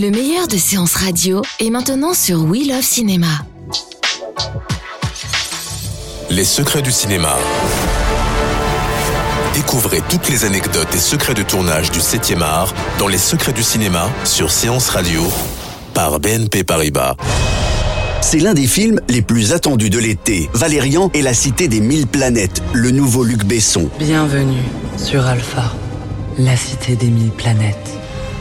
Le meilleur de séances radio est maintenant sur We Love Cinéma. Les secrets du cinéma. Découvrez toutes les anecdotes et secrets de tournage du 7e art dans Les secrets du cinéma sur Séance Radio par BNP Paribas. C'est l'un des films les plus attendus de l'été. Valérian et la cité des mille planètes, le nouveau Luc Besson. Bienvenue sur Alpha, la cité des mille planètes.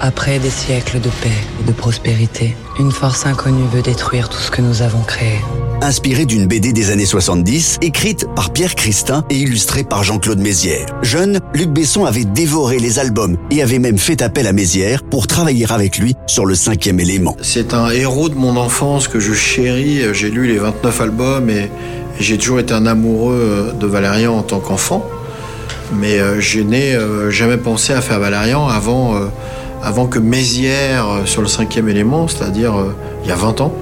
Après des siècles de paix et de prospérité, une force inconnue veut détruire tout ce que nous avons créé. Inspiré d'une BD des années 70, écrite par Pierre Christin et illustrée par Jean-Claude Mézières. Jeune, Luc Besson avait dévoré les albums et avait même fait appel à Mézières pour travailler avec lui sur le cinquième élément. C'est un héros de mon enfance que je chéris. J'ai lu les 29 albums et j'ai toujours été un amoureux de Valérian en tant qu'enfant. Mais euh, je n'ai euh, jamais pensé à faire Valérian avant, euh, avant que Mézières, sur le cinquième élément, c'est-à-dire il y a 20 ans,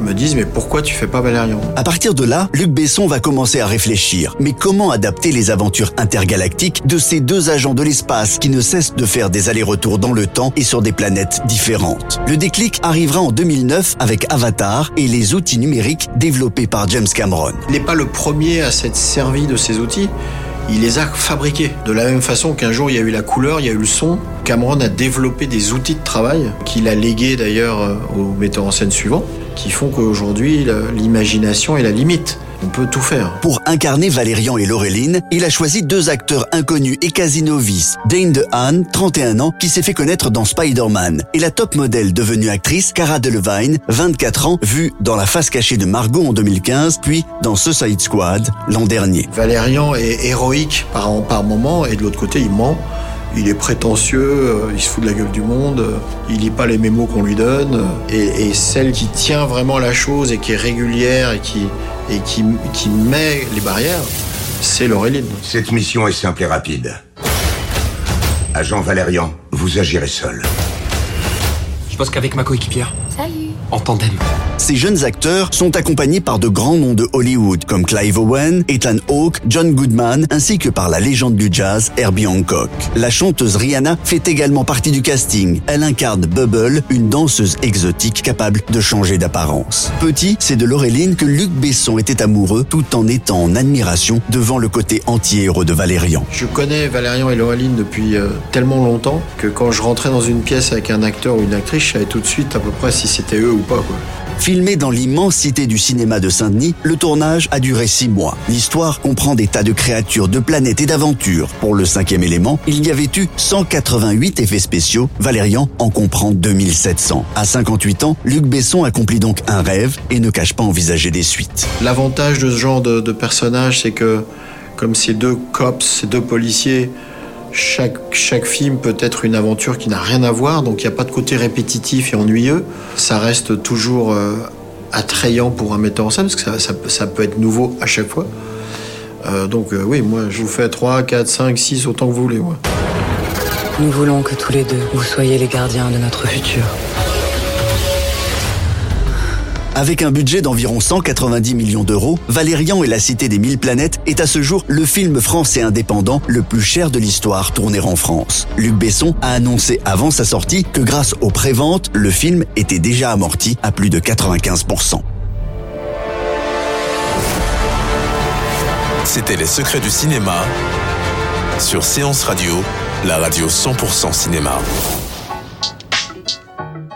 me disent mais pourquoi tu fais pas Valérian? À partir de là, Luc Besson va commencer à réfléchir. Mais comment adapter les aventures intergalactiques de ces deux agents de l'espace qui ne cessent de faire des allers-retours dans le temps et sur des planètes différentes? Le déclic arrivera en 2009 avec Avatar et les outils numériques développés par James Cameron. Il n'est pas le premier à s'être servi de ces outils. Il les a fabriqués. De la même façon qu'un jour il y a eu la couleur, il y a eu le son. Cameron a développé des outils de travail qu'il a légués d'ailleurs aux metteurs en scène suivants qui font qu'aujourd'hui, l'imagination est la limite. On peut tout faire. Pour incarner Valérian et Laureline, il a choisi deux acteurs inconnus et quasi novices. Dane DeHaan, 31 ans, qui s'est fait connaître dans Spider-Man, et la top modèle devenue actrice Cara Delevingne, 24 ans, vue dans La face cachée de Margot en 2015, puis dans Suicide Squad l'an dernier. Valérian est héroïque par, par moment, et de l'autre côté, il ment. Il est prétentieux, euh, il se fout de la gueule du monde, euh, il lit pas les mémos qu'on lui donne. Et, celle qui tient vraiment la chose et qui est régulière et qui, et qui, qui met les barrières, c'est Laureline. Cette mission est simple et rapide. Agent Valérian, vous agirez seul. Je bosse qu'avec ma coéquipière. En tandem. Ces jeunes acteurs sont accompagnés par de grands noms de Hollywood comme Clive Owen, Ethan Hawke, John Goodman, ainsi que par la légende du jazz Herbie Hancock. La chanteuse Rihanna fait également partie du casting. Elle incarne Bubble, une danseuse exotique capable de changer d'apparence. Petit, c'est de Laureline que Luc Besson était amoureux tout en étant en admiration devant le côté anti-héros de Valérian. Je connais Valérian et Laureline depuis euh, tellement longtemps que quand je rentrais dans une pièce avec un acteur ou une actrice, je savais tout de suite à peu près si c'était eux ou pas. Quoi. Filmé dans l'immensité du cinéma de Saint-Denis, le tournage a duré six mois. L'histoire comprend des tas de créatures, de planètes et d'aventures. Pour le cinquième élément, il y avait eu 188 effets spéciaux. Valérian en comprend 2700. À 58 ans, Luc Besson accomplit donc un rêve et ne cache pas envisager des suites. L'avantage de ce genre de, de personnage, c'est que comme ces deux cops, ces deux policiers, chaque, film peut être une aventure qui n'a rien à voir, donc il n'y a pas de côté répétitif et ennuyeux. Ça reste toujours euh, attrayant pour un metteur en scène, parce que ça, peut être nouveau à chaque fois. Euh, donc euh, oui, moi je vous fais 3, 4, 5, 6, autant que vous voulez. Nous voulons que tous les deux, vous soyez les gardiens de notre futur. Avec un budget d'environ 190 millions d'euros, Valérian et la Cité des Mille Planètes est à ce jour le film français indépendant le plus cher de l'histoire tourné en France. Luc Besson a annoncé avant sa sortie que grâce aux préventes, le film était déjà amorti à plus de 95%. C'était Les secrets du cinéma sur Séance Radio, la radio 100% cinéma.